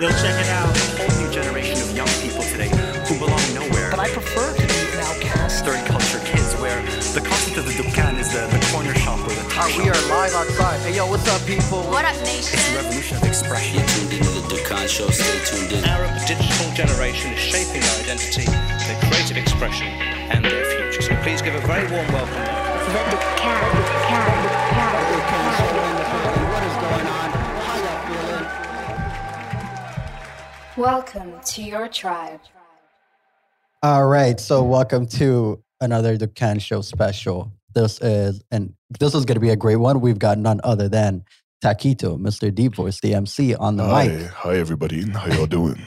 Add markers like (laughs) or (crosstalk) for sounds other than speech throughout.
Yo, check it out. Hey, yo, what's up, people? What up, nation? It's a revolution of expression. You tuned into the Dukkan Show. Stay tuned in. Arab digital generation is shaping their identity, their creative expression, and their future. So please give a very warm welcome. What is going on? How y'all feeling? Welcome to your tribe. All right, so welcome to another Dukkan Show special. This is and this is going to be a great one. We've got none other than Taquito, Mr. Deep Voice, the MC on the Hi, mic. hi everybody. How y'all doing?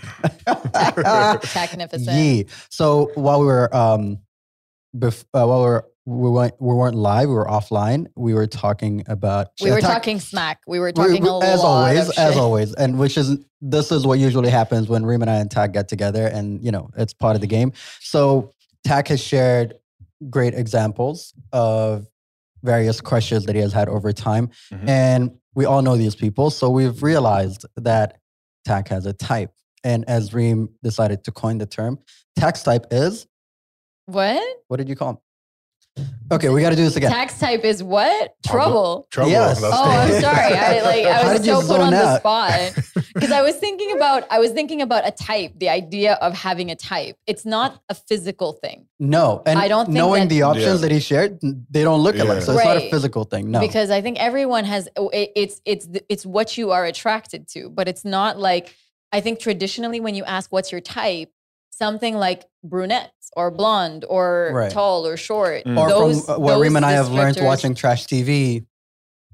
Magnificent. (laughs) Yeah. So while we were um, bef- uh, while we were we weren't we weren't live, we were offline. We were talking about We were Ta- talking smack. We were talking we- a as always, of as shit. always, and which is this is what usually happens when Reem and I and Tac get together, and you know it's part of the game. So Tac has shared great examples of various crushes that he has had over time, Mhm. and we all know these people. So we've realized that Tac has a type, and as Reem decided to coin the term, Tac's type is What? what did you call him? Okay, we got to do this again. Tac's type is what? Trouble. Trouble. Trouble. Yes. Oh, I'm sorry. I like I (laughs) was did you so put zone on the out? spot (laughs) because I was thinking about I was thinking about a type, the idea of having a type. It's not a physical thing No, and I don't think knowing that- the options Yeah. that he shared, they don't look alike. Yeah. So it's not a physical thing. No. because I think everyone has oh, it- it's it's it's what you are attracted to, but it's not like I think traditionally when you ask what's your type, something like brunettes or blonde or Right. tall or short. Mm. or those, from what those Reem and I have learned watching trash TV.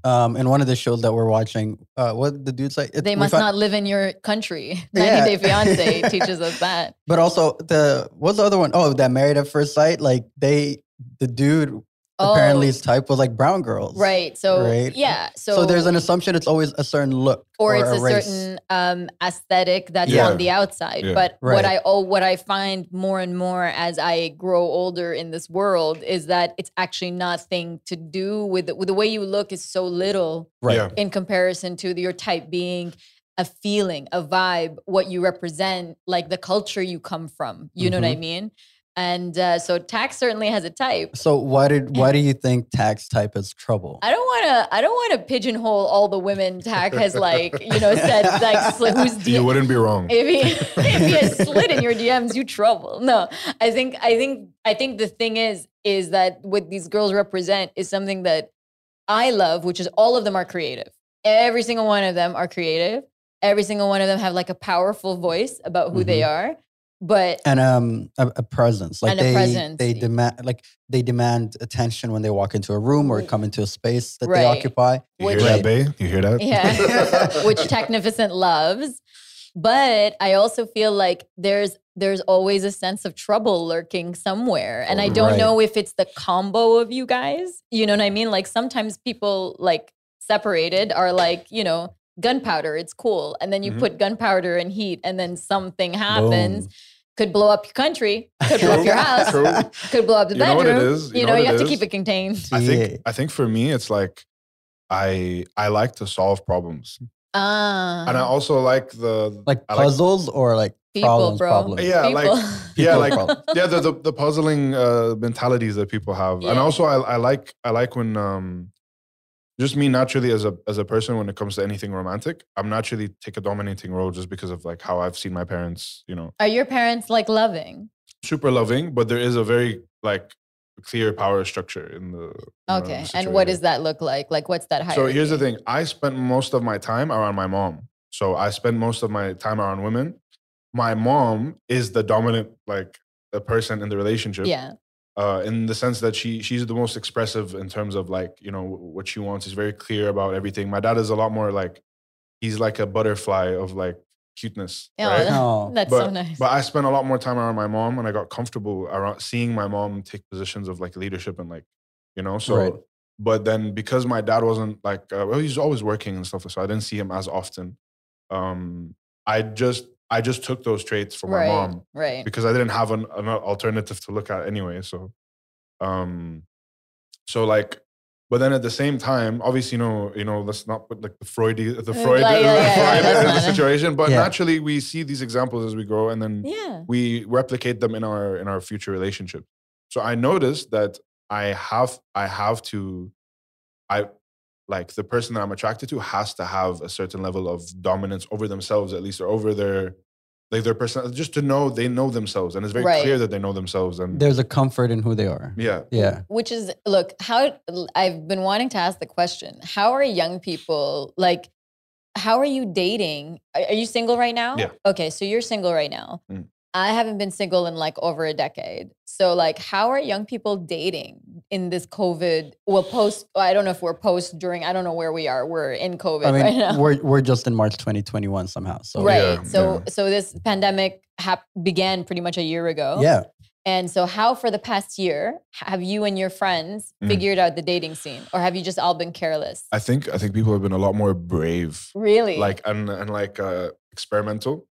Um, in one of the shows that we're watching, uh, what the dude say? It- They must found- not live in your country. (laughs) Yeah. 90 Day Fiance (laughs) teaches us that. But also the what's the other one? Oh, that Married at First Sight. Like they, the dude apparently Oh, his type was like brown girls. right. So Right. yeah. So, So, there's an assumption it's always a certain look or, it's a, race. certain um, aesthetic that's Yeah. on the outside. Yeah. But Right. what I oh, what I find more and more as I grow older in this world is that it's actually nothing to do with the, with the way you look is so little right. Yeah. in comparison to your type being a feeling, a vibe, what you represent, like the culture you come from. You know what I Mm-hmm. mean? And uh, so Tac's certainly has a type. So why did why do you think Tac's type is trouble? I don't want to. I don't want to pigeonhole all the women Tac has like you know said like sli- (laughs) who's you wouldn't be wrong. if he (laughs) (laughs) if he has slid in your DMs, you trouble. No, I think I think I think the thing is is that what these girls represent is something that I love, which is all of them are creative. Every single one of them are creative. Every single one of them have like a powerful voice about who they are. But and um a, a presence like And a they presence. they demand like they demand attention when they walk into a room or come into a space that they occupy You hear which- that, Bay? You hear that? yeah (laughs) which technificent loves but i also feel like there's there's always a sense of trouble lurking somewhere and i don't Right. know if it's the combo of you guys you know what i mean like sometimes people like separated are like you know gunpowder it's cool and then you Mhm. put gunpowder and heat and then something happens Boom. could blow up your country (laughs) could blow up your house True. (laughs) could blow up the You know what bedroom it is? You you know know you it have to keep it contained I think Yeah. I think for me it's like I I like to solve problems. ah And I also like the like I like- puzzles or like people problems bro problems Yeah, like- yeah, like (laughs) yeah, the, the the puzzling uh mentalities that people have. And also I I like I like when um just me naturally as a as a person when it comes to anything romantic, I'm naturally take a dominating role just because of like how I've seen my parents, you know, Are your parents like loving? super loving, but there is a very like clear power structure in the in the Okay. And what does that look like? Like, what's that hierarchy? So here's the thing. I spent most of my time around my mom. So I spend most of my time around women. My mom is the dominant, like the person in the relationship. Yeah. Uh, in the sense that she she's the most expressive in terms of like you know what she wants. Is very clear about everything. My dad is a lot more like he's like a butterfly of like cuteness. Yeah. right? (laughs) Oh. That's but, so nice. But I spent a lot more time around my mom, and I got comfortable around seeing my mom take positions of like leadership and like, you know. So, Right. but then because my dad wasn't like, uh, well, he's always working and stuff, so I didn't see him as often. Um, I just I just took those traits from my mom Right. because I didn't have an, an alternative to look at anyway. So, um, so like, but then at the same time, obviously, you know, you know, let's not put like the Freud, the Uh, Freud, like, (laughs) yeah, yeah, Freud yeah, in the situation. But Yeah. naturally, we see these examples as we grow, and then Yeah. we replicate them in our in our future relationship. So I noticed that I have I have to, I like the person that I'm attracted to has to have a certain level of dominance over themselves, at least, or over their like their person, just to know they know themselves, and it's very Right. clear that they know themselves. And There's a comfort in who they are. yeah, Yeah. Which is look, how I've been wanting to ask the question. How are young people like how are you dating? Are, are you single right now? Yeah. Okay, so you're single right now. Mm. I haven't been single in like over a decade. So like how are young people dating in this COVID? Well, post I don't know if we're post during I don't know where we are. We're in COVID I mean, right (laughs) now. we're we're just in March 2021 somehow. So right. Yeah, so yeah. so this pandemic hap- began pretty much a year ago. yeah. And so, how for the past year have you and your friends Mm. figured out the dating scene, or have you just all been careless? I think I think people have been a lot more brave, really? like and and like uh, experimental.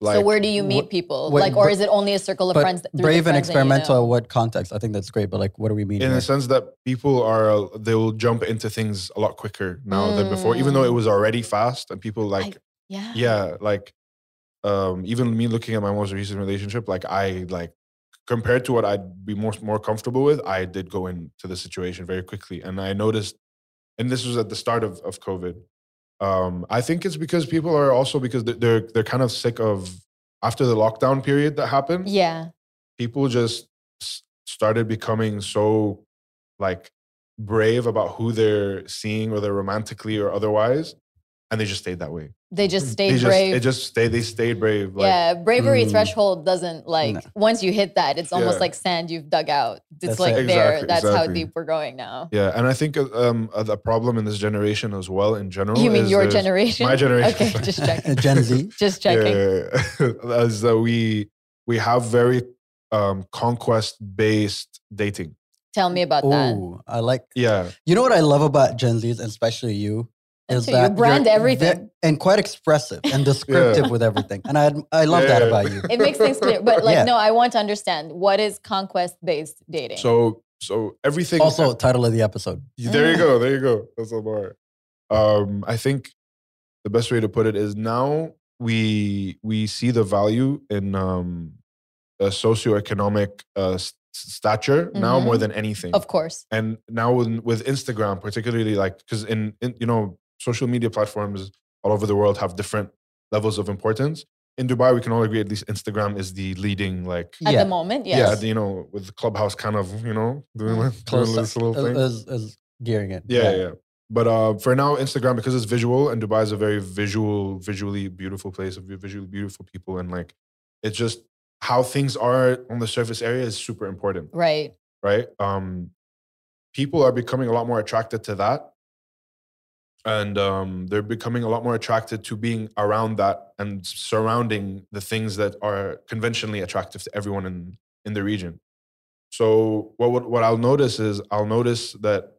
Like so, where do you meet what- people? what- like, or is it only a circle of friends? that- brave and friends that you experimental, know? what context? I think that's great. But like, what do we mean? in here? the sense that people are they will jump into things a lot quicker now than before, even though it Mm. was already fast and people like Yeah. yeah like um even me looking at my most recent relationship like i like compared to what i'd be more more comfortable with i did go into the situation very quickly and i noticed and this was at the start of, of covid um i think it's because people are also because they're they're, kind of sick of after the lockdown period that happened Yeah. people just started becoming so like brave about who they're seeing whether romantically or otherwise and they just stayed that way They just stayed they just, brave. It just stayed. They stayed brave. Like, yeah, bravery Mm. threshold doesn't like No. once you hit that, it's almost Yeah. like sand you've dug out. It's That's like it. there. Exactly, That's how deep we're going now. yeah. And I think um, the problem in this generation as well, in general, you mean is your generation? My generation. Okay, just (laughs) checking. Gen Z. (laughs) just checking. Yeah, (laughs) as uh, we we have very um, conquest based dating. Tell me about that. Oh, I like. Yeah, You know what I love about Gen Zs, and especially you, And is so you that brand you're ve- everything. and quite expressive and (laughs) descriptive with everything, and I I love that about you. It makes things clear. But like, Yeah. no, I want to understand what is conquest based dating. So so everything. Also, title of the episode. there you go. There you go. That's a bar. Um, I think the best way to put it is now we we see the value in um, a socioeconomic uh, s- stature now more than anything. of course. and now with, with Instagram, particularly like because in, in you know social media platforms all over the world have different levels of importance. In Dubai, we can all agree at least Instagram is the leading like At Yeah. the moment, yeah, you know with Clubhouse kind of you know doing, Mm. this- (laughs) doing this little thing. is, is gearing it. yeah, yeah. But uh, for now, Instagram because it's visual and Dubai is a very visual, visually beautiful place of visually beautiful people and like it's just how things are on the surface area is super important right. right? Um, people are becoming a lot more attracted to that, and um, they're becoming a lot more attracted to being around that and surrounding the things that are conventionally attractive to everyone in in the region. So what what, what I'll notice is I'll notice that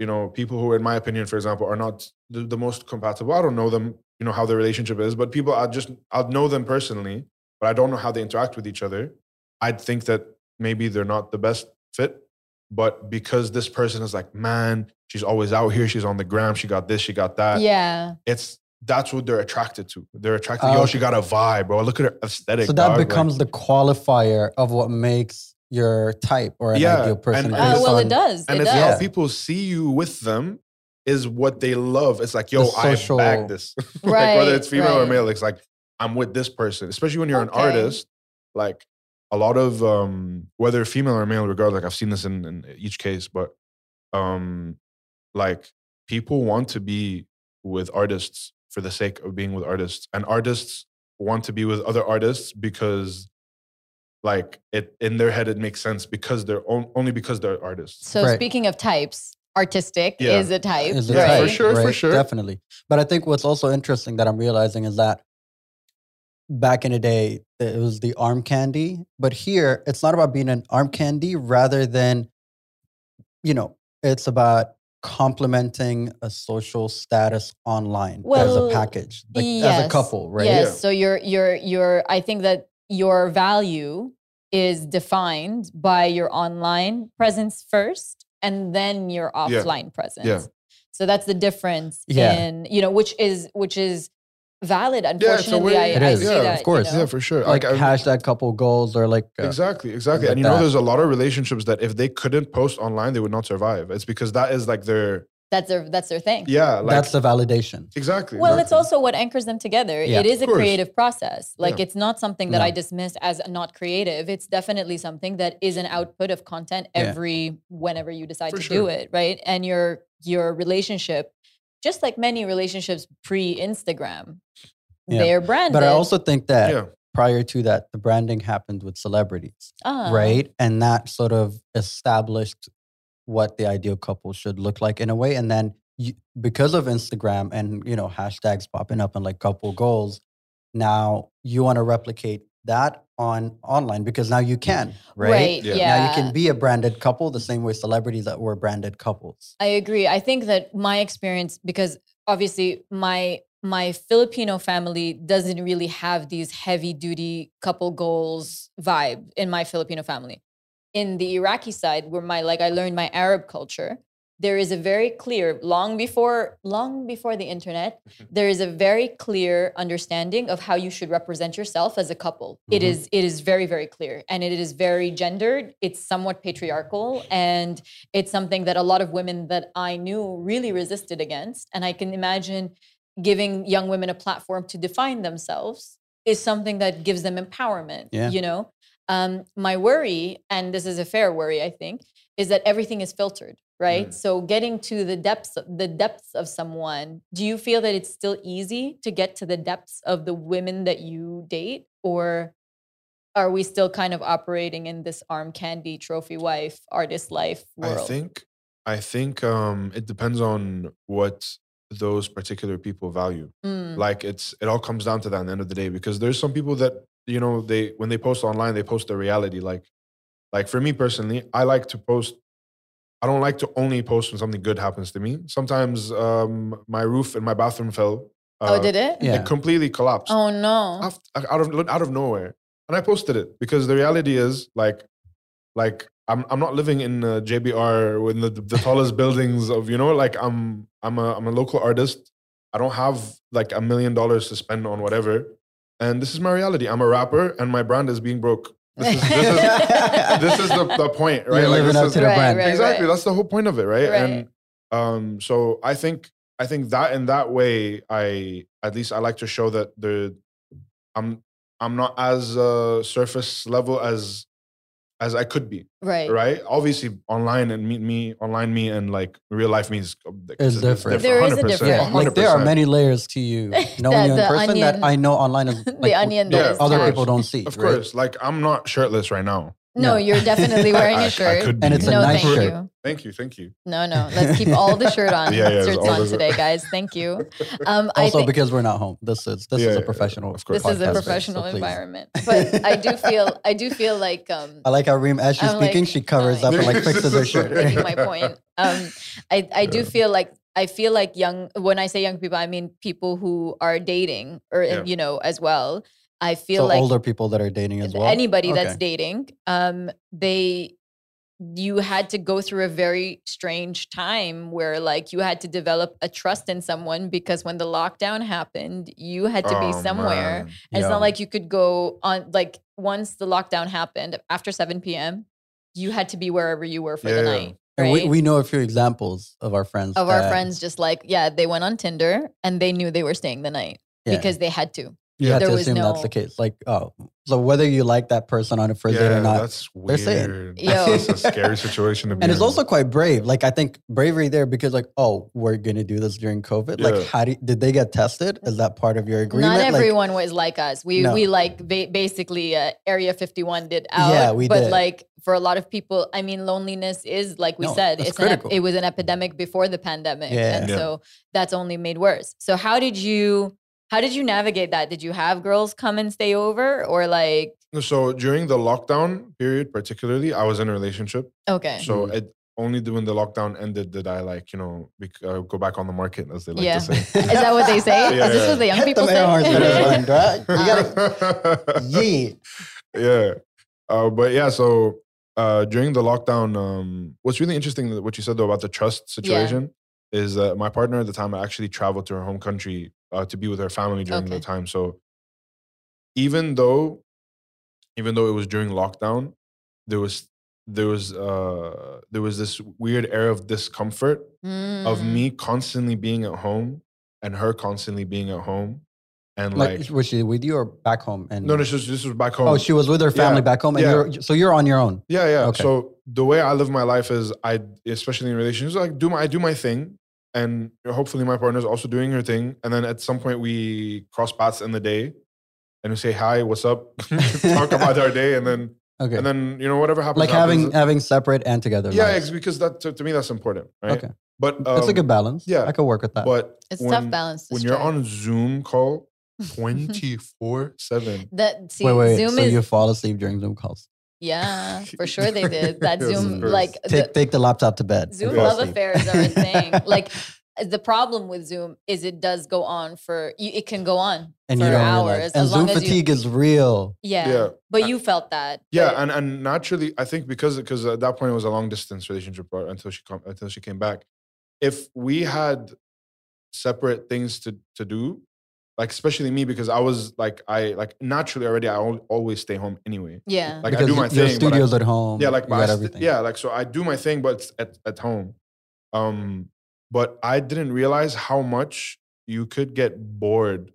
you know people who, in my opinion, for example, are not the, the most compatible. I don't know them, you know how their relationship is, but people I just I'll know them personally, but I don't know how they interact with each other. I'd think that maybe they're not the best fit, but because this person is like, man, she's always out here, she's on the gram, she got this, she got that. yeah. It's that's what they're attracted to. They're attracted. Ah, Yo, she got a vibe, bro. Look at her aesthetic. So that dog. Like, becomes the qualifier of what makes your type or an Yeah, ideal person. and- Uh, and based well, on- it does. and it it's does. how people see you with them is what they love. It's like, yo, social- I bagged this. (laughs) like, Right, whether it's female or male, it's like I'm with this person. Especially when you're an artist, like a lot of um, whether female or male, regardless. Like I've seen this in, in each case, but um, like people want to be with artists for the sake of being with artists, and artists want to be with other artists because like it in their head it makes sense because they're on, only because they're artists. So Right. speaking of types, artistic Yeah. is a type. is the Yeah, right? for type, sure, for sure. Definitely. But I think what's also interesting that I'm realizing is that back in the day, it was the arm candy. But here, it's not about being an arm candy rather than, you know, it's about complementing a social status online as a package, like as a couple, right? Yes. Yeah. So your your your I think that your value is defined by your online presence first and then your Yeah. offline presence. So that's the difference Yeah. in, you know, which is which is valid. Yeah, it's a Unfortunately, way. I, It I yeah, that, of course. You know? Yeah, for sure. Like I- I- hashtag couple goals or like uh, Exactly, exactly. like And you know, there's a lot of relationships that if they couldn't post online, they would not survive. It's because that is like their That's their that's their thing. yeah, like that's the validation. exactly. Well, it's also what anchors them together. Yeah. it is a creative process. Like Yeah. it's not something that I No. dismiss as not creative. It's definitely something that is an output of content Yeah. every whenever you decide For to sure. do it, right? And your your relationship, just like many relationships pre-Instagram, Yeah. they're branded. But I also think that yeah, prior to that, the branding happened with celebrities, Ah, right? And that sort of established what the ideal couple should look like in a way. And then you, because of Instagram and you know hashtags popping up and like couple goals, now you want to replicate that on online because now you can, right? Right. Yeah. Yeah. Now you can be a branded couple the same way celebrities that were branded couples. I agree. I think that my experience, because obviously my my Filipino family doesn't really have these heavy duty couple goals vibe in my Filipino family. In the Iraqi side, where my like I learned my Arab culture, there is a very clear long before long before the internet, (laughs) there is a very clear understanding of how you should represent yourself as a couple. It Mhm. is it is very very clear and it is very gendered. It's somewhat patriarchal and it's something that a lot of women that I knew really resisted against. And I can imagine giving young women a platform to define themselves is something that gives them empowerment. Yeah. You know, um, my worry, and this is a fair worry, I think, is that everything is filtered, right? Mm. So getting to the depths, of, the depths of someone. Do you feel that it's still easy to get to the depths of the women that you date, or are we still kind of operating in this arm candy trophy wife artist life world? I think I think um it depends on what those particular people value. Mm. Like it's it all comes down to that at the end of the day because there's some people that you know they when they post online they post their reality like like for me personally I like to post I don't like to only post when something good happens to me. Sometimes um my roof in my bathroom fell. oh, uh, did it? Yeah. It completely collapsed Oh no. af- out of out of nowhere, and I posted it because the reality is like, like I'm I'm not living in uh, JBR with the, the tallest (laughs) buildings of you know like I'm I'm a I'm a local artist. I don't have like a million dollars to spend on whatever, and this is my reality. I'm a rapper, and my brand is being broke. This is this is, (laughs) this is the, the point, right? You're living this up is- to the Right, brand. right. exactly that's the whole point of it right, Right. and um so i think i think that in that way i at least i like to show that the i'm i'm not as uh surface level as as i could be right. right obviously online and meet me online me and like real life me is uh, It's different. There is a 100%, difference. Yeah, like there are many layers to you (laughs) knowing The- you in the person that I know online is (laughs) the onion that that is other attached. people don't see. of right? course like i'm not shirtless right now No, No. you're definitely wearing (laughs) I- I a shirt. could And be. it's a no, nice thank shirt. you. thank you thank you No, no. Let's keep all the shirt on. (laughs) Yeah, yeah, shirts on the- today, guys. Thank you. (laughs) Um, I Also, think because we're not home. This is this Yeah, is a yeah, professional. of course. this is a podcast space, so professional environment, but I do feel I do feel like um, I like how Reem, as she's I'm speaking, like, she covers oh, up and like fixes her shirt. making my point. Um, I I do Yeah. feel like I feel like young. When I say young people, I mean people who are dating or Yeah. you know as well. I feel so like older people that are dating as well. anybody that's dating um they you had to go through a very strange time where like you had to develop a trust in someone because when the lockdown happened you had to be Oh, somewhere man. and it's not like you could go on like once the lockdown happened after 7 p.m you had to be wherever you were for the Yeah, yeah. night And right? we, we know a few examples of our friends. of our friends just like yeah they went on tinder and they knew they were staying the night Yeah. because they had to you have to was assume that's the case. Like, oh, so whether you like that person on a first date or not, that's they're saying. weird. Yo. That's a scary (laughs) situation to be and it's also quite brave. Like, I think bravery there because, like, oh, we're gonna do this during COVID. Yeah. Like, how do, did they get tested? Is that part of your agreement? Not Like, everyone was like us. We No. we like ba- basically uh, Area 51 did out. Yeah, we but did. like for a lot of people, I mean, loneliness is like we No, said, it's an ep- critical. it was an epidemic before the pandemic, Yeah. and Yeah. so that's only made worse. So how did you how did you navigate that? Did you have girls come and stay over, or like So during the lockdown period, particularly, I was in a relationship. okay, So Mm. it only when the lockdown ended did I like you know bec- uh, go back on the market as they like Yeah. to say. (laughs) Is that what they say? (laughs) Yeah, Is this yeah. what the young Hit people them air horns with say? one, right? (laughs) You gotta yeet. yeah. Uh, but yeah, so uh, during the lockdown, um, what's really interesting that what you said though about the trust situation is that my partner at the time actually traveled to her home country uh, to be with her family during the time. So even though, even though it was during lockdown, there was there was uh, there was this weird air of discomfort of Mm. me constantly being at home and her constantly being at home, and Like, like, was she with you or back home? And no, this was this was back home. oh, she was with her family Yeah, back home, and yeah. you're so you're on your own. Yeah, yeah. Okay. So the way I live my life is I, especially in relationships, like do my I do my thing, and hopefully my partner's also doing her thing, and then at some point we cross paths in the day, and we say hi, what's up, (laughs) talk (laughs) about our day, and then Okay, and then you know whatever happens. like happens. having having separate and together. yeah, lives. because that to, to me that's important, right? Okay, But that's a um, good balance. yeah, I could work with that. But It's when, tough balance. To when you're strike. on Zoom call, (laughs) twenty four seven. that see wait, wait. Zoom so is you fall asleep during Zoom calls? Yeah (laughs) for sure they did that Zoom like Take the, take the laptop to bed. Zoom love asleep. affairs are a (laughs) thing. like the problem with Zoom is it does go on for you, it can go on and for you don't hours realize. And as Zoom long as you fatigue is real. yeah. Yeah. But you felt that. Yeah, but- and and naturally, I think because because at that point it was a long distance relationship until she come until she came back. If we had separate things to to do, like especially me because I was like I like naturally already I always stay home anyway. yeah. Like because I do my your thing. but I- studio's at home. yeah, like you but I got st- everything. yeah, like so I do my thing, but it's at at home. Um, but I didn't realize how much you could get bored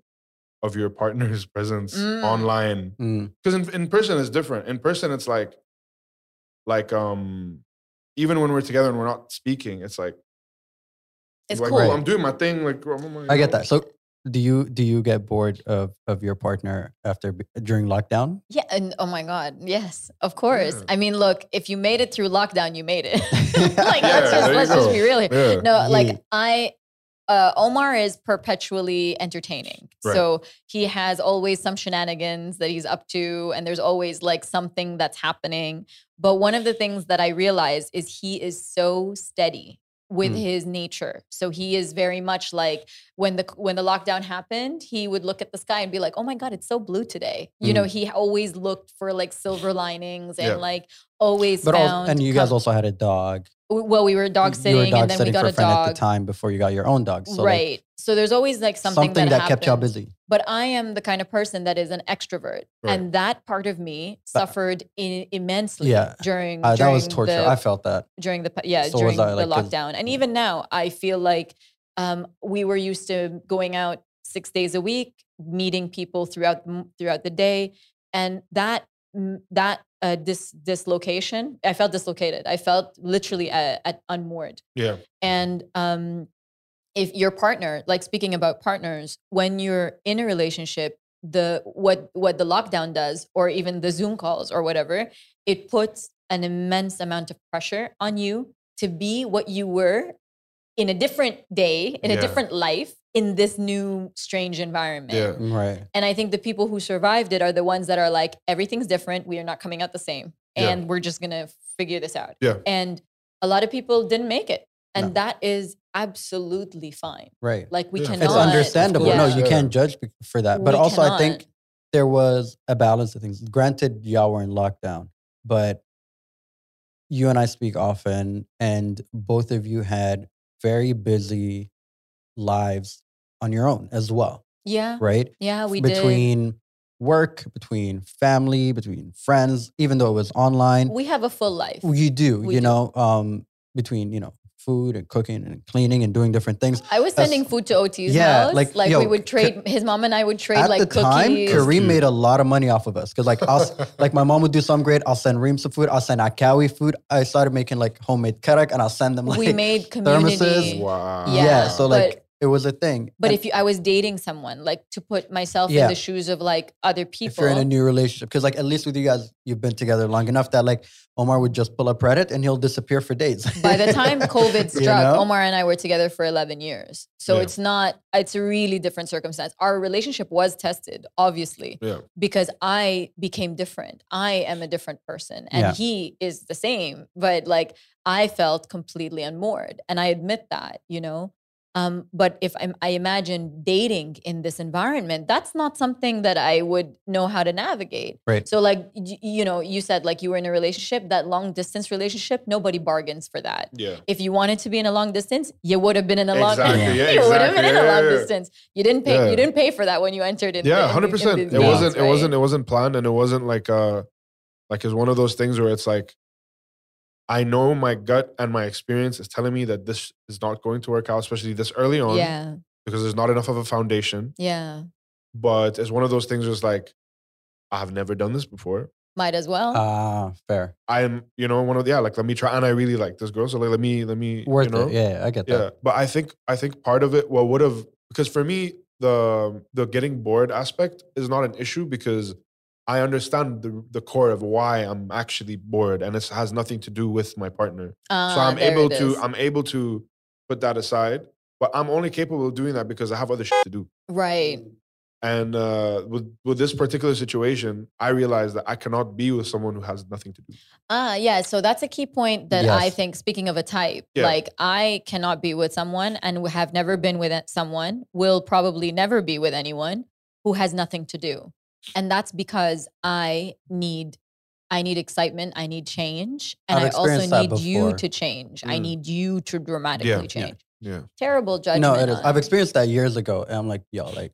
of your partner's (laughs) presence Mm. online Mm. because in, in person it's different in person it's like like um even when we're together and we're not speaking it's like it's like, cool. oh, i'm doing my thing like oh my- I get that. So do you do you get bored of of your partner after during lockdown? Yeah, and oh my god, yes, of course. Yeah. I mean, look, if you made it through lockdown, you made it. (laughs) (laughs) like Yeah, let's just you let's just be real here. yeah No, like I uh Omar is perpetually entertaining. Right. So he has always some shenanigans that he's up to and there's always like something that's happening. But one of the things that I realize is he is so steady with Mm. his nature. So he is very much like when the when the lockdown happened, he would look at the sky and be like, "Oh my god, it's so blue today." You know, he always looked for like silver linings and Yeah. like always But found also, and you guys also had a dog. Well, we were dog sitting and then we got a a dog. at the time before you got your own dog. So like, right. so there's always like something, something, that, kept y'all busy. But I am the kind of person that is an extrovert, Right. and that part of me suffered I- immensely Yeah. during, Uh, that was torture. the- I felt that. during the yeah So during I, the lockdown, and even now I feel like um, we were used to going out six days a week, meeting people throughout throughout the day, and that that uh, dis dislocation, I felt dislocated. I felt literally at, at unmoored. yeah And um, if your partner, like speaking about partners, when you're in a relationship, the what what the lockdown does, or even the Zoom calls or whatever, it puts an immense amount of pressure on you to be what you were in a different day, in a different life, in this new strange environment. yeah mm, Right. And I think the people who survived it are the ones that are like, everything's different. We are not coming out the same. Yeah. And we're just going to figure this out. Yeah. And a lot of people didn't make it. And No. that is absolutely fine. Right. Like we Yeah. cannot. It's understandable. No, you can't judge for that. But We also, I think there was a balance of things. Granted, y'all were in lockdown, but you and I speak often, and both of you had very busy lives on your own as well, Yeah. right? Yeah, we did. between work, between family, between friends, even though it was online. We have a full life. You do, we you do. know, um, between, you know, food and cooking and cleaning and doing different things. I was That's- sending food to OT's Yeah, house. like, Like, yo, we would Ka- trade, his mom and I would trade At like the time, cookies. Kareem made a lot of money off of us because, like, I'll, (laughs) like my mom would do some great. I'll send Reem some food. I'll send Akkaoui food. I started making like homemade karak, and I'll send them like we made community. thermoses. wow Yeah, Yeah, so, like, but it was a thing. But And if you, I was dating someone, like to put myself Yeah. in the shoes of like other people. if you're in a new relationship, because like at least with you guys, you've been together long enough that like Omar would just pull up Reddit and he'll disappear for days. By the time (laughs) COVID You struck, know? Omar and I were together for 11 years. So Yeah. it's not, it's a really different circumstance. Our relationship was tested, obviously, Yeah. because I became different. I am a different person and Yeah. he is the same. But like I felt completely unmoored. And I admit that, you know? Um, but if I'm, I imagine dating in this environment, that's not something that I would know how to navigate. Right. So, like, y- you know, you said like you were in a relationship, that long distance relationship, nobody bargains for that. Yeah. If you wanted to be in a long distance, you would have been in a long. Exactly. Yeah. Yeah. (laughs) you would have been in a long exactly. Yeah, yeah, yeah. distance. You didn't pay. Yeah. You didn't pay for that when you entered in. Yeah, hundred percent. It wasn't. dates, It wasn't. It wasn't planned, and it wasn't like uh, like it's one of those things where it's like, I know my gut and my experience is telling me that this is not going to work out, especially this early on, Yeah. because there's not enough of a foundation. Yeah. But it's one of those things. where it's like, I've never done this before. Might as well. Ah, fair. I'm, you know, one of the, yeah, like let me try, and I really like this girl, so like let me, let me, Worth you know, it. Yeah, I get that. yeah but i think i think part of it what would have because for me the the getting bored aspect is not an issue because i understand the the core of why i'm actually bored and it has nothing to do with my partner so Ah, i'm able to i'm able to put that aside but i'm only capable of doing that because i have other shit to do right. and uh with with this particular situation i realized that i cannot be with someone who has nothing to do Ah, yeah. So that's a key point that I think. Speaking of a type, Yeah. like I cannot be with someone and have never been with someone, will probably never be with anyone who has nothing to do, and that's because I need. I need excitement. I need change, and I've I also experienced that need you to change. I Mm. need you to dramatically Yeah. change. yeah yeah. Terrible judgment. No, it is. I've experienced that years ago, and I'm like, yo, like,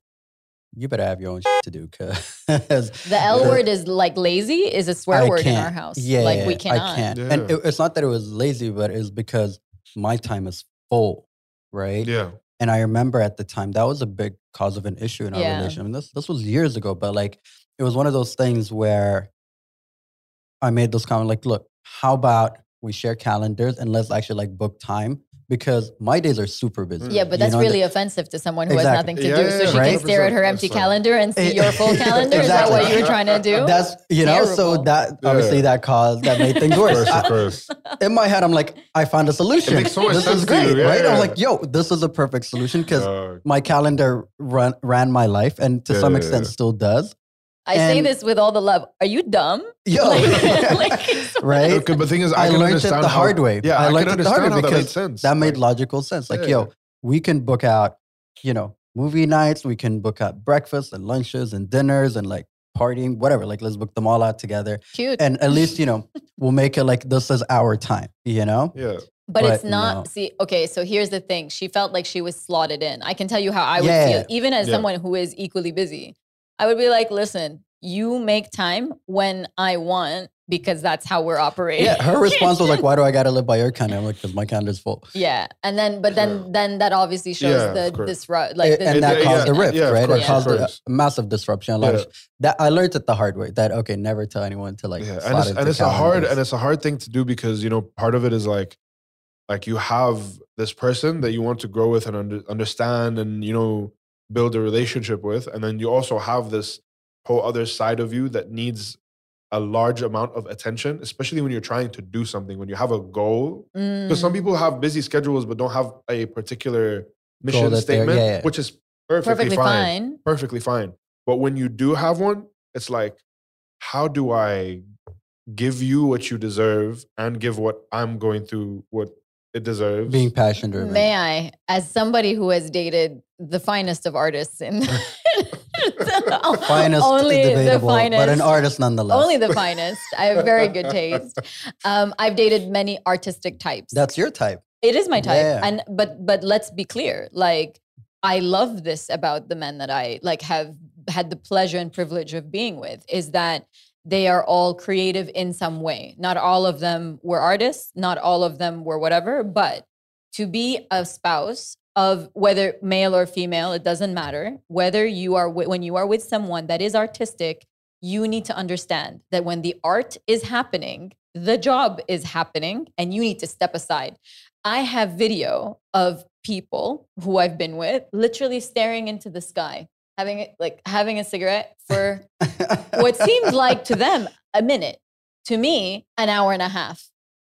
you better have your own shit to do, cause (laughs) The L word is like lazy is a swear I word in our house. Yeah, like we cannot. I cannot. can't. And it, it's not that it was lazy, but it's because my time is full, right? yeah And I remember at the time that was a big cause of an issue in our Yeah. relationship. And this this was years ago, but like it was one of those things where I made those comments like, look, how about we share calendars and let's actually like book time because my days are super busy. Yeah, but you that's know, and really offensive to someone who has nothing to Yeah, do. yeah, so she right? can stare at her empty that's calendar and see your full (laughs) calendar. Is that what you were trying to do? That's you know, so Terrible. that Yeah. obviously that caused that made things worse. course, of I- in my head, I'm like, I found a solution. makes so much this sense is to you, great, yeah, right? I'm like, yo, this is a perfect solution because Uh, my calendar run, ran my life and to Yeah, some yeah, extent yeah. still does. I say this with all the love. Are you dumb? Yo, (laughs) Like- (laughs) like, right? Okay, but the thing is, I, I can learned it understand the how- hard way. Yeah, I I, learned it the hard way how that made because sense. That made Like, logical sense. Like, Yeah, yo, yeah. we can book out, you know, movie nights, we can book out breakfasts and lunches and dinners and like partying, whatever. Like, let's book them all out together. Cute. And at least, you know, (laughs) we'll make it like this is our time, you know? Yeah, but, it's not. no. See, okay. So here's the thing. She felt like she was slotted in. I can tell you how I would Yeah. feel, even as Yeah. someone who is equally busy. I would be like, listen, you make time when I want because that's how we're operating. Yeah, her (laughs) response was like, "Why do I gotta live by your calendar?" I'm like, "Cause my calendar's full." Yeah, and then but then Yeah. then that obviously shows Yeah, the of disrupt like It- the, and that yeah, caused yeah, a rift, yeah, right? course, it of caused a, massive disruption. A lot Yeah. of that I learned it the hard way. That okay, never tell anyone to like. yeah, slot and it's, into and it's a hard and it's a hard thing to do because you know part of it is like, like you have this person that you want to grow with and under, understand and you know build a relationship with, and then you also have this whole other side of you that needs a large amount of attention, especially when you're trying to do something when you have a goal Because some Mm, people have busy schedules but don't have a particular mission statement, yeah, yeah. which is perfectly, perfectly fine. fine. Perfectly fine. But when you do have one, it's like, how do I give you what you deserve and give what I'm going through what it deserves? being passion driven. May I, as somebody who has dated the finest of artists in (laughs) finest, only debatable, the finest, but an artist nonetheless. only the finest. I have very good (laughs) taste. Um, I've dated many artistic types. That's your type. It is my type. Yeah. And but but let's be clear. Like I love this about the men that I like have had the pleasure and privilege of being with is that they are all creative in some way. Not all of them were artists, not all of them were whatever, but to be a spouse of whether male or female, it doesn't matter. Whether you are when you are with someone that is artistic, you need to understand that when the art is happening, the job is happening and you need to step aside. I have video of people who I've been with literally staring into the sky, having it like having a cigarette for (laughs) what seemed like to them a minute, to me, an hour and a half.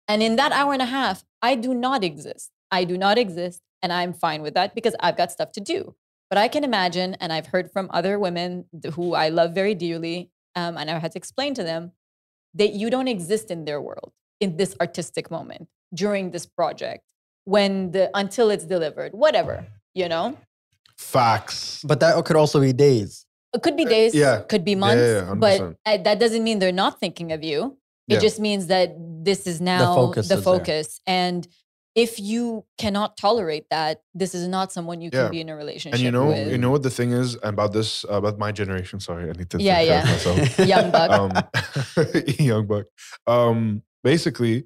And in that hour and a half, I do not exist. I do not exist. And I'm fine with that because I've got stuff to do. But I can imagine, and I've heard from other women who I love very dearly, um, and I've had to explain to them that you don't exist in their world in this artistic moment during this project when the until it's delivered, whatever, you know? Facts. but that could also be days. It could be days, Uh, yeah. could be months, yeah, yeah, but uh, that doesn't mean they're not thinking of you. It Yeah. just means that this is now focus the focus. And if you cannot tolerate that, this is not someone you can be in a relationship And you know, with. you know what the thing is about this about my generation. Sorry, I need to Yeah, take care of yeah. myself. (laughs) Young buck. um, (laughs) young buck. Um, basically,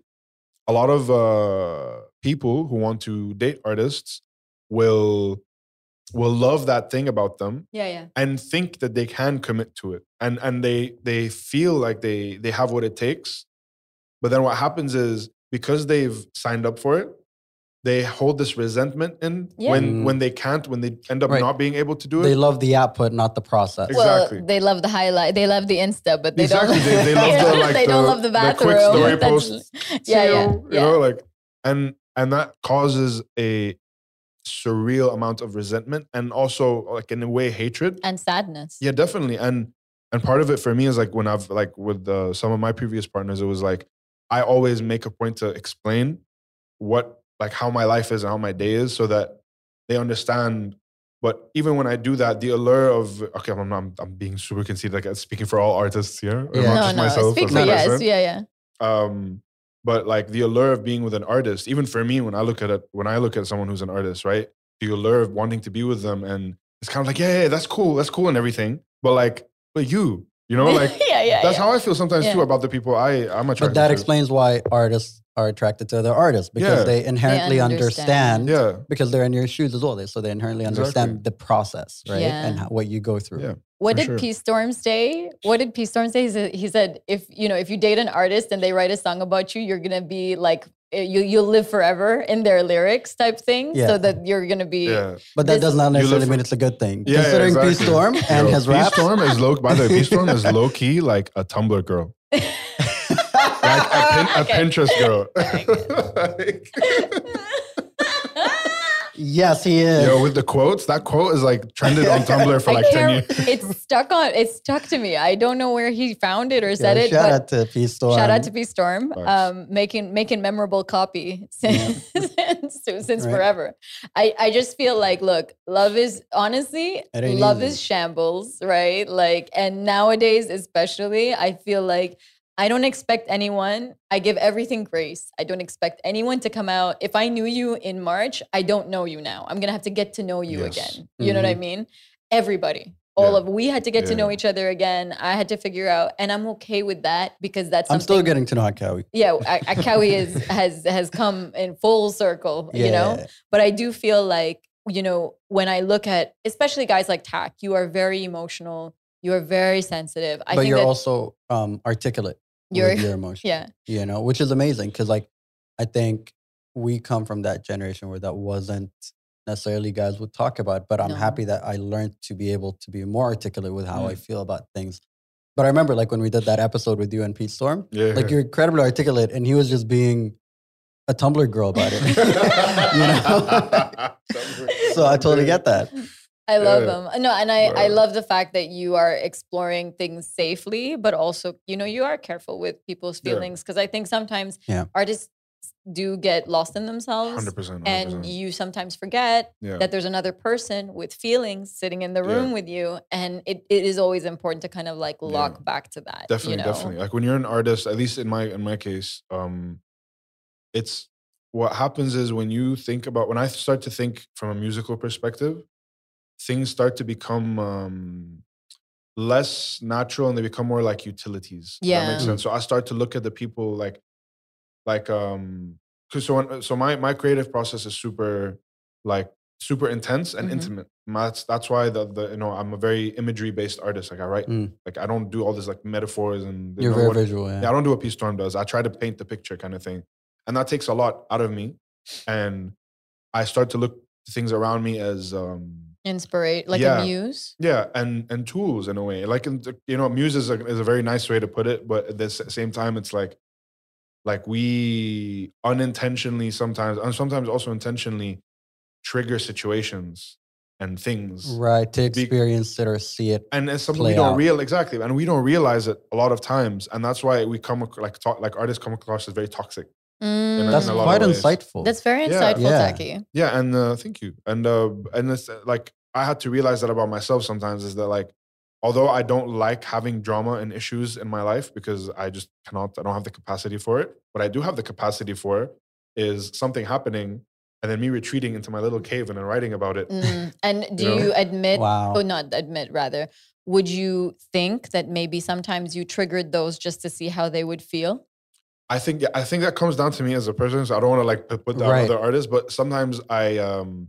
a lot of uh, people who want to date artists will will love that thing about them yeah, yeah. and think that they can commit to it, and and they they feel like they they have what it takes. But then what happens is because they've signed up for it, they hold this resentment in Yeah. when Mm. when they can't, when they end up Right. not being able to do it. They love the output, not the process. Exactly. Well, they love the highlight. They love the Insta, but they Exactly. don't. They- they (laughs) love the, like, they don't love the the bathroom. quick story That's- posts. Yeah, yeah, you, yeah. you know, like and and that causes a surreal amount of resentment and also like in a way hatred. and sadness. Yeah, definitely. And and part of it for me is like when I've like with uh, some of my previous partners, it was like I always make a point to explain what like how my life is and how my day is, so that they understand. But even when I do that, the allure of okay, I'm I'm, I'm being super conceited, like speaking for all artists here, Yeah. not no, just no. myself. Speak for yes. Yeah, yeah. Um, but like the allure of being with an artist, even for me, when I look at it, when I look at someone who's an artist, right? The allure of wanting to be with them, and it's kind of like, yeah, yeah, that's cool, that's cool, and everything. But like, but you, you know, (laughs) like yeah, yeah. that's yeah. how I feel sometimes too about the people I I'm attracted to. But that to. explains why artists are attracted to other artists because Yeah. they inherently understand. understand, Yeah, because they're in your shoes as well. So they inherently understand Exactly. the process, right? And how, what you go through. Yeah. What For did sure. P Storm say? What did P Storm say? He said, he said, if you know, if you date an artist and they write a song about you, you're gonna be like eh, you you'll live forever in their lyrics type thing. Yeah. So that you're gonna be yeah. But that does not necessarily mean it's a good thing. Yeah, yeah, Considering P exactly. Storm and Yo, his P rap. Storm is low. By the way, P Storm is low key like a Tumblr girl, (laughs) like a, pin, a Pinterest girl. Like- (laughs) yes, he is. Yo, with the quotes, that quote is like trended on (laughs) Tumblr for like 10 years. It's stuck on. It's stuck to me. I don't know where he found it or Yeah, said it. shout but out to P Storm. Shout out to P Storm, um, making making memorable copy since (laughs) since, since Right. forever. I I just feel like, look, love is honestly, love easy. is shambles, right? Like, and nowadays, especially, I feel like I don't expect anyone. I give everything grace. I don't expect anyone to come out. If I knew you in March, I don't know you now. I'm gonna have to get to know you Yes. again. You know what I Mhm. mean? Everybody. All Yeah. of we had to get to know each other again. I had to figure out, and I'm okay with that because that's I'm still getting to know Akkaoui. yeah, (laughs) Akkaoui is has has come in full circle, yeah. you know. But I do feel like you know when I look at especially guys like Tac, you are very emotional. You are very sensitive. I but you're that also um, articulate You're- with your (laughs) emotions. yeah, you know, which is amazing because like I think we come from that generation where that wasn't necessarily guys would talk about. But I'm No. happy that I learned to be able to be more articulate with how I Mm. feel about things. But I remember like when we did that episode with you and Pete Storm, Yeah. like you're incredibly articulate, and he was just being a Tumblr girl about it. (laughs) you know, (laughs) so I totally get that. I love Yeah. them. No, and I I love the fact that you are exploring things safely, but also you know you are careful with people's feelings because I think sometimes Yeah. artists do get lost in themselves. 100%. 100%. and you sometimes forget yeah. that there's another person with feelings sitting in the Yeah. room with you and it, it is always important to kind of like Yeah. lock back to that definitely you know? definitely like when you're an artist at least in my in my case um it's what happens is when you think about when i start to think from a musical perspective things start to become um less natural and they become more like utilities Does that Yeah. makes sense so i start to look at the people like like um 'cause so when, so my my creative process is super like super intense and Mhm. intimate that's that's why the, the you know i'm a very imagery based artist like i write Mm. like i don't do all this like metaphors and you You're know very what- visual. Yeah. yeah, I don't do what P Storm does. I try to paint the picture kind of thing. And that takes a lot out of me. and I start to look things around me as um Inspirate, like Yeah. a muse. yeah, and and tools in a way. Like in, you know, muse is a, is a very nice way to put it, but at the same time, it's like like we unintentionally sometimes, and sometimes also intentionally, trigger situations and things. Right. To Be- experience it or see it. and it's something play we don't out. real exactly, and we don't realize it a lot of times, and that's why we come like talk, like artists come across as very toxic. Mm. That's in quite insightful. That's very insightful, Yeah. Taki. Yeah, and uh, thank you. And uh, and it's uh, like I had to realize that about myself sometimes is that like although I don't like having drama and issues in my life because I just cannot I don't have the capacity for it. What I do have the capacity for is something happening and then me retreating into my little cave and then writing about it. Mm. And (laughs) do You know? you admit, Wow. oh, not admit, rather, would you think that maybe sometimes you triggered those just to see how they would feel? I think I think that comes down to me as a person. So I don't want to like put put down Right. other artists, but sometimes I um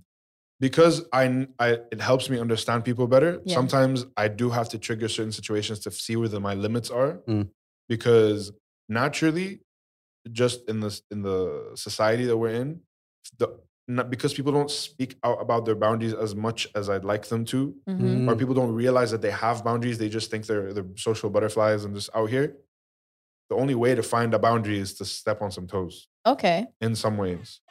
because I, I it helps me understand people better. Yeah. Sometimes I do have to trigger certain situations to see where the, my limits are, Mm. because naturally, just in this in the society that we're in, the not, because people don't speak out about their boundaries as much as I'd like them to, Mhm. or people don't realize that they have boundaries. They just think they're they're social butterflies and just out here. The only way to find a boundary is to step on some toes Okay. in some ways. (laughs)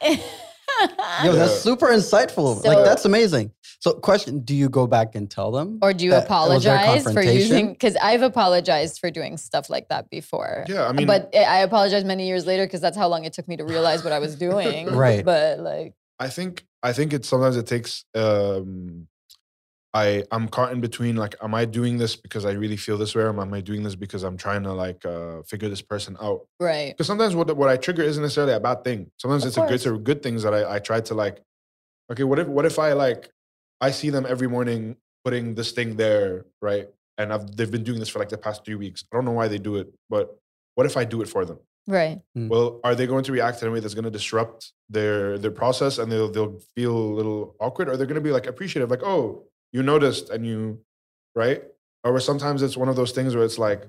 Yo, that's Yeah. super insightful. So- like that's amazing. So, question: Do you go back and tell them, Or do you that it was their apologize for using? Because I've apologized for doing stuff like that before. Yeah, I mean, but I I apologized many years later because that's how long it took me to realize what I was (laughs) doing. Right. But like, I think I think it sometimes it takes. Um, I I'm caught in between. Like, am I doing this because I really feel this way, or am I doing this because I'm trying to like uh, figure this person out? right. Because sometimes what what I trigger isn't necessarily a bad thing. Sometimes Of it's a good, course. it's a good things that I I try to like. Okay, what if what if I like I see them every morning putting this thing there, right? And I've they've been doing this for like the past three weeks. I don't know why they do it, but what if I do it for them? Right. Mm. Well, are they going to react in a way that's going to disrupt their their process and they'll they'll feel a little awkward? Or they're going to be like appreciative, like, oh, you noticed and you, right? Or sometimes it's one of those things where it's like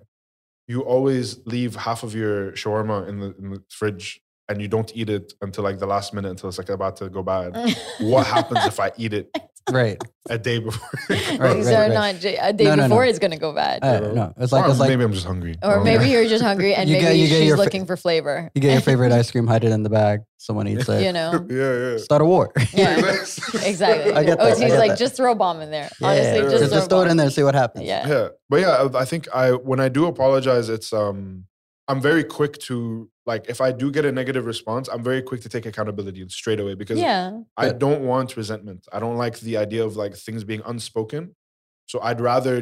you always leave half of your shawarma in the in the fridge and you don't eat it until like the last minute until it's like about to go bad. (laughs) what happens if I eat it Right. a day before? (laughs) Right, Things right, are right. not a day No, no, before no. it's gonna go bad. Uh, no, it's like Or it's like maybe I'm just hungry. Or don't maybe know. you're just hungry (laughs) and You maybe get- you get she's your fa- looking for flavor. you get your favorite (laughs) ice cream, hide it in the bag. Someone eats it. you know. yeah, yeah. Start a war. Yeah. Exactly. I get oh, that, so I he's get like, that. just throw a bomb in there. Yeah, Honestly, yeah. just, just, throw, just throw it in there and see what happens. Yeah. yeah but yeah I- i think i when i do apologize it's um i'm very quick to like if i do get a negative response i'm very quick to take accountability straight away because Yeah. i Good. don't want resentment i don't like the idea of like things being unspoken so i'd rather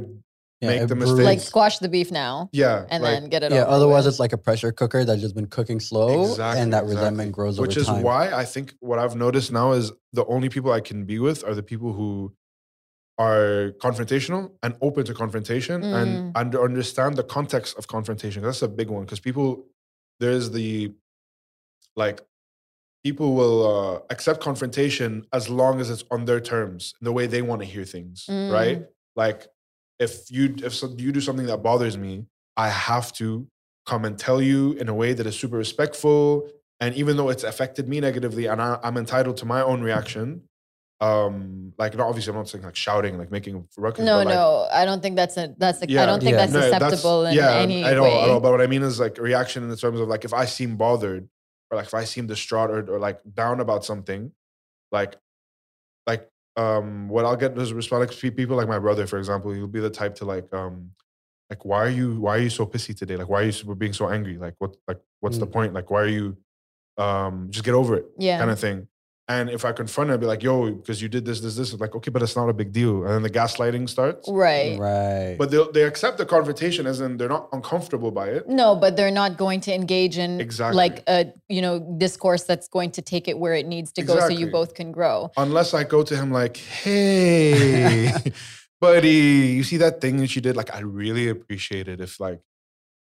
Yeah, make the mistake Like squash the beef now yeah and like, then get it Yeah, over otherwise with. it's like a pressure cooker that's just been cooking slow, Exactly, and that exactly. resentment grows which over is time. why i think what i've noticed now is the only people i can be with are the people who are confrontational and open to confrontation and Mm. under, understand the context of confrontation. That's a big one because people there's the like people will uh, accept confrontation as long as it's on their terms the way they want to hear things right? Like if you if so, you do something that bothers me i have to come and tell you in a way that is super respectful and even though it's affected me negatively and I, i'm entitled to my own reaction um like not obviously i'm not saying like shouting like making a ruckus no, but, like, no, I don't think that's a that's a. I Yeah. i don't think Yeah. that's no, acceptable in yeah, any I know, way. I know, but what I mean is like a reaction in the terms of like if I seem bothered or like if I seem distraught or, or like down about something, like like um what I'll get is respond like people like my brother, for example, he'll be the type to like um like why are you why are you so pissy today? Like why are you being so angry? Like what like what's the Mm. point? Like why are you um just get over it yeah. kind of thing. And if I confront it, I'd be like, yo, because you did this, this, this, like, okay, but it's not a big deal. And then the gaslighting starts. right. Right. But they they accept the confrontation as in they're not uncomfortable by it. No, but they're not going to engage in Exactly. like a you know discourse that's going to take it where it needs to go, so you both can grow. Unless I go to him like, hey, (laughs) buddy, you see that thing that you did? Like, I really appreciate it if like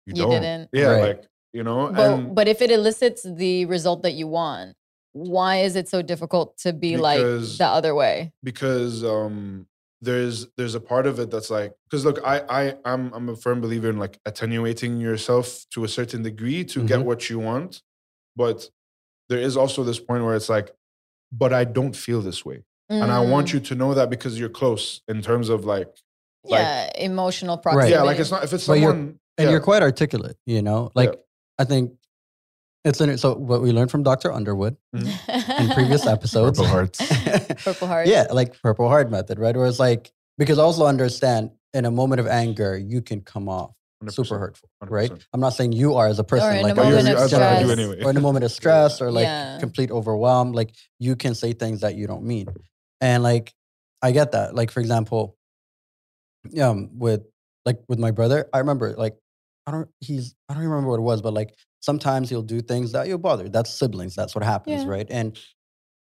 you, You don't. didn't. Yeah, Right. like you know, But and but if it elicits the result that you want, why is it so difficult to be like the other way? because um there's there's a part of it that's like because look I I I'm I'm a firm believer in like attenuating yourself to a certain degree to get Mhm. what you want but there is also this point where it's like, but I don't feel this way. And I want Mm, you to know that because you're close in terms of like, like- yeah, emotional Right. proximity. yeah, like it's not if it's But you're- someone and yeah, you're quite articulate, you know? Like, Yeah. I think it's in it. So, what we learned from Dr. Underwood in previous (laughs) episodes. Purple hearts. (laughs) Purple heart. Yeah, like purple heart method, right? Where it's like, because I also understand in a moment of anger, you can come off 100%, super hurtful, right? 100%. I'm not saying you are as a person, in like But moment of that's what I do stress. anyway. or in a moment of stress or like Yeah. complete overwhelm, like you can say things that you don't mean. And like I get that. Like for example, um, with like with my brother, I remember like I don't he's I don't remember what it was, but like sometimes he'll do things that you'll bother. That's siblings. That's what happens, Yeah. right? And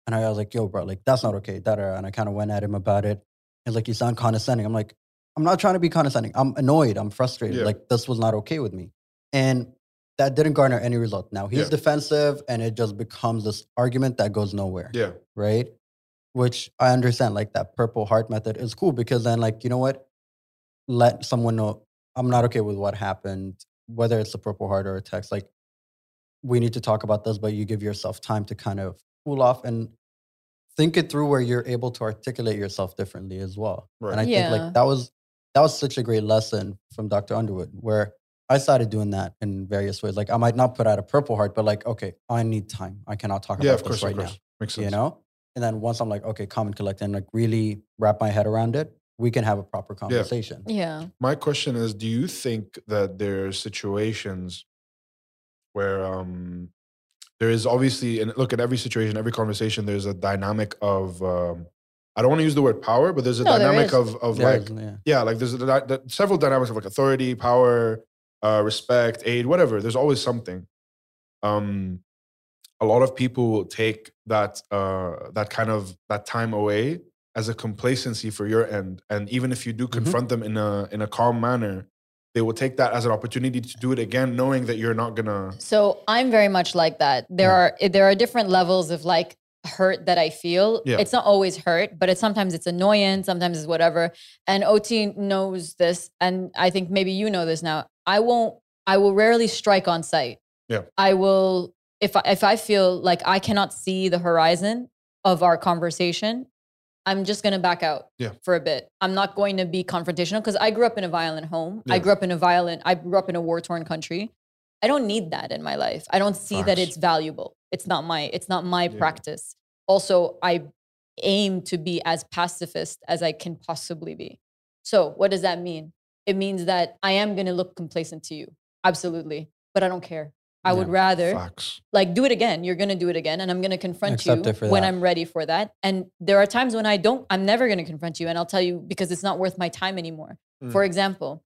and I was like, yo, bro, like that's not okay. Da. And I kind of went at him about it. And like, you sound condescending. I'm like, I'm not trying to be condescending. I'm annoyed. I'm frustrated. Yeah. Like this was not okay with me. And that didn't garner any result. Now he's Yeah. defensive and it just becomes this argument that goes nowhere. Yeah. Right. Which I understand, like that purple heart method is cool because then, like, you know what? Let someone know I'm not okay with what happened, whether it's a purple heart or a text. Like, we need to talk about this, but you give yourself time to kind of cool off and think it through where you're able to articulate yourself differently as well. Right. And I think like that was that was such a great lesson from Dr. Underwood where I started doing that in various ways. Like I might not put out a purple heart, but like, okay, I need time. I cannot talk Yeah, about of course, this right of course. now. Makes sense. You know? And then once I'm like, okay, calm and collect and like really wrap my head around it, we can have a proper conversation. Yeah. My question is Do you think that there are situations where um, there is obviously, and look at every situation, every conversation, there's a dynamic of, um, I don't want to use the word power, but there's a No, dynamic is. of, of Yeah, like, yeah. yeah, like there's a, dy- dy- several dynamics of like authority, power, uh, respect, aid, whatever. There's always something. Um, a lot of people will take that uh, that kind of that time away as a complacency for your end, and even if you do confront them in a in a calm manner, they will take that as an opportunity to do it again, knowing that you're not gonna. So I'm very much like that. There are eh, there are different levels of like hurt that I feel. Yeah. It's not always hurt, but it's sometimes it's annoyance, sometimes it's whatever. And OT knows this, and I think maybe you know this now. I won't. I will rarely strike on sight. Yeah. I will if I, if I feel like I cannot see the horizon of our conversation. I'm just gonna back out Yeah. for a bit. I'm not going to be confrontational because I grew up in a violent home. I grew up in a violent. I grew up in a war torn country. I don't need that in my life. I don't see that it's valuable. It's not my it's not my Yeah. practice. Also, I aim to be as pacifist as I can possibly be. So, what does that mean? It means that I am going to look complacent to you. Absolutely. But I don't care. I would Yeah. rather Facts. like do it again. You're going to do it again and I'm going to confront Accept you when that. I'm ready for that. And there are times when I don't I'm never going to confront you and I'll tell you because it's not worth my time anymore. For example,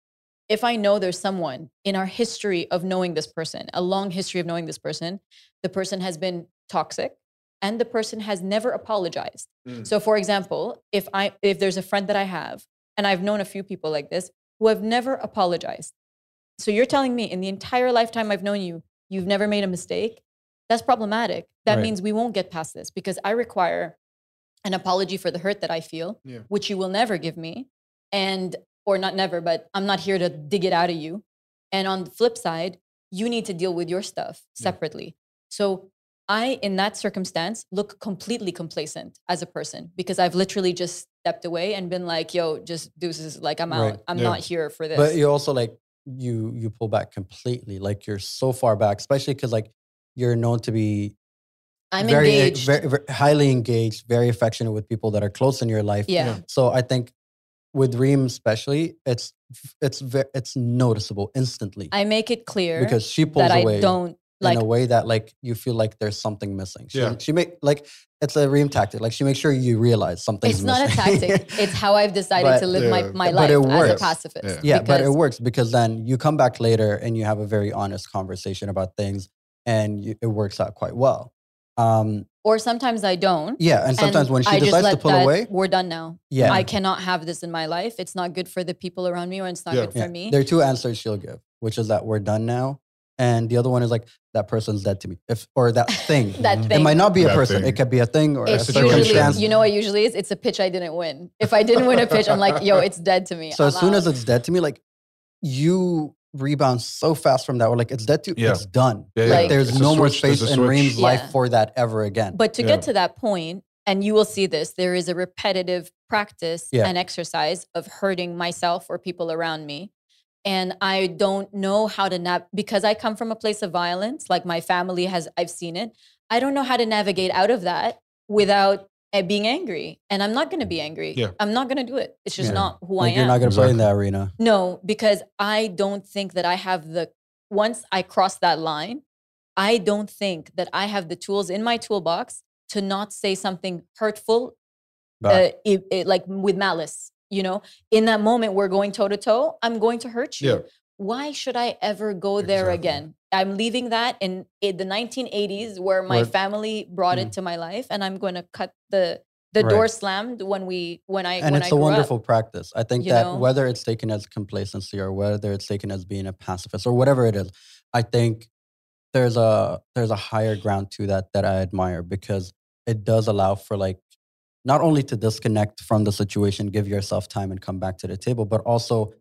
if I know there's someone in our history of knowing this person, a long history of knowing this person, the person has been toxic and the person has never apologized. Mm. So for example, if I if there's a friend that I have and I've known a few people like this who have never apologized. So you're telling me in the entire lifetime I've known you, you've never made a mistake? That's problematic. That Right. means we won't get past this because I require an apology for the hurt that I feel, Yeah. which you will never give me. And or not never, but I'm not here to dig it out of you. And on the flip side, you need to deal with your stuff Yeah. separately. So I, in that circumstance, look completely complacent as a person because I've literally just stepped away and been like, yo, just deuces, like I'm Right. out. I'm Yeah. not here for this. But you also like you you pull back completely. Like you're so far back, especially because like you're known to be I'm very, eh, engaged. very, very highly engaged, very affectionate with people that are close in your life. yeah. Yeah. So I think with Reem especially, it's it's ve- it's noticeable instantly I make it clear because she pulls that away I don't like in a way that like you feel like there's something missing. She, Yeah. she make like it's a Reem tactic. Like she makes sure you realize something. it's not a tactic. it's how I've decided But- to live my, Yeah. my But life as a pacifist. Yeah. yeah, but it works because then you come back later and you have a very honest conversation about things, and you, it works out quite well. Um, Or sometimes I don't. yeah, and sometimes when she I just decides to pull that, away, we're done now. yeah, I cannot have this in my life. It's not good for the people around me, or it's not Yeah. good yeah. for me. there are two answers she'll give, which is that we're done now, and the other one is like that person's dead to me, if or that (laughs) thing. that It thing. might not be a person. thing. It could be a thing or a It's situation. circumstance. usually, you know what usually is? It's a pitch I didn't win. If I didn't win a pitch, I'm like, yo, it's dead to me. So as I'm soon out. as it's dead to me, like you rebound so fast from that. Or like it's dead to Yeah. it's done. Yeah, yeah. Like Like- there's It's no more space a in switch. Reem's Yeah. life for that ever again. But to Yeah. get to that point, and you will see this, there is a repetitive practice Yeah. and exercise of hurting myself or people around me. And I don't know how to nav because I come from a place of violence, like my family has, I've seen it. I don't know how to navigate out of that without uh, being angry. And I'm not going to be angry. Yeah. I'm not going to do it. It's just Yeah. not who like I am. you're am. not gonna play in that arena. No, because I don't think that I have the once I cross that line, I don't think that I have the tools in my toolbox to not say something hurtful, uh, it, it- like with malice. You know, in that moment, we're going toe to toe. I'm going to hurt you. Yeah. Why should I ever go there Exactly. again? I'm leaving that in, in the 1980s where my Where- family brought Mm. it to my life, and I'm going to cut the the Right. door slammed when we when I and when it's I a grew up. wonderful practice. I think you that know? whether it's taken as complacency or whether it's taken as being a pacifist or whatever it is, I think there's a there's a higher ground to that that I admire because it does allow for like not only to disconnect from the situation, give yourself time and come back to the table, but also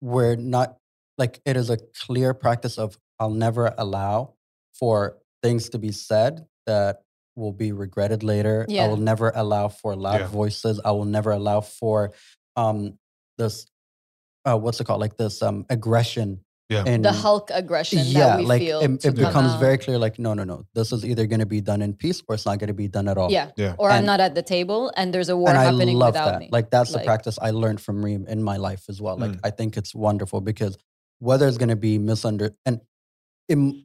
we're not like it is a clear practice of I'll never allow for things to be said that will be regretted later. Yeah. I will never allow for loud Yeah. voices. I will never allow for um this uh what's it called? Like this um aggression Yeah. in the Hulk aggression yeah, that we like feel. it, to it come becomes out. very clear like no no no this is either going to be done in peace or it's not going to be done at all Yeah. Yeah. Or I'm not at the table and there's a war and I happening love without that. me. Like that's the practice I learned from Reem in my life as well. Like Mm. I think it's wonderful because whether it's going to be misunderstood and im-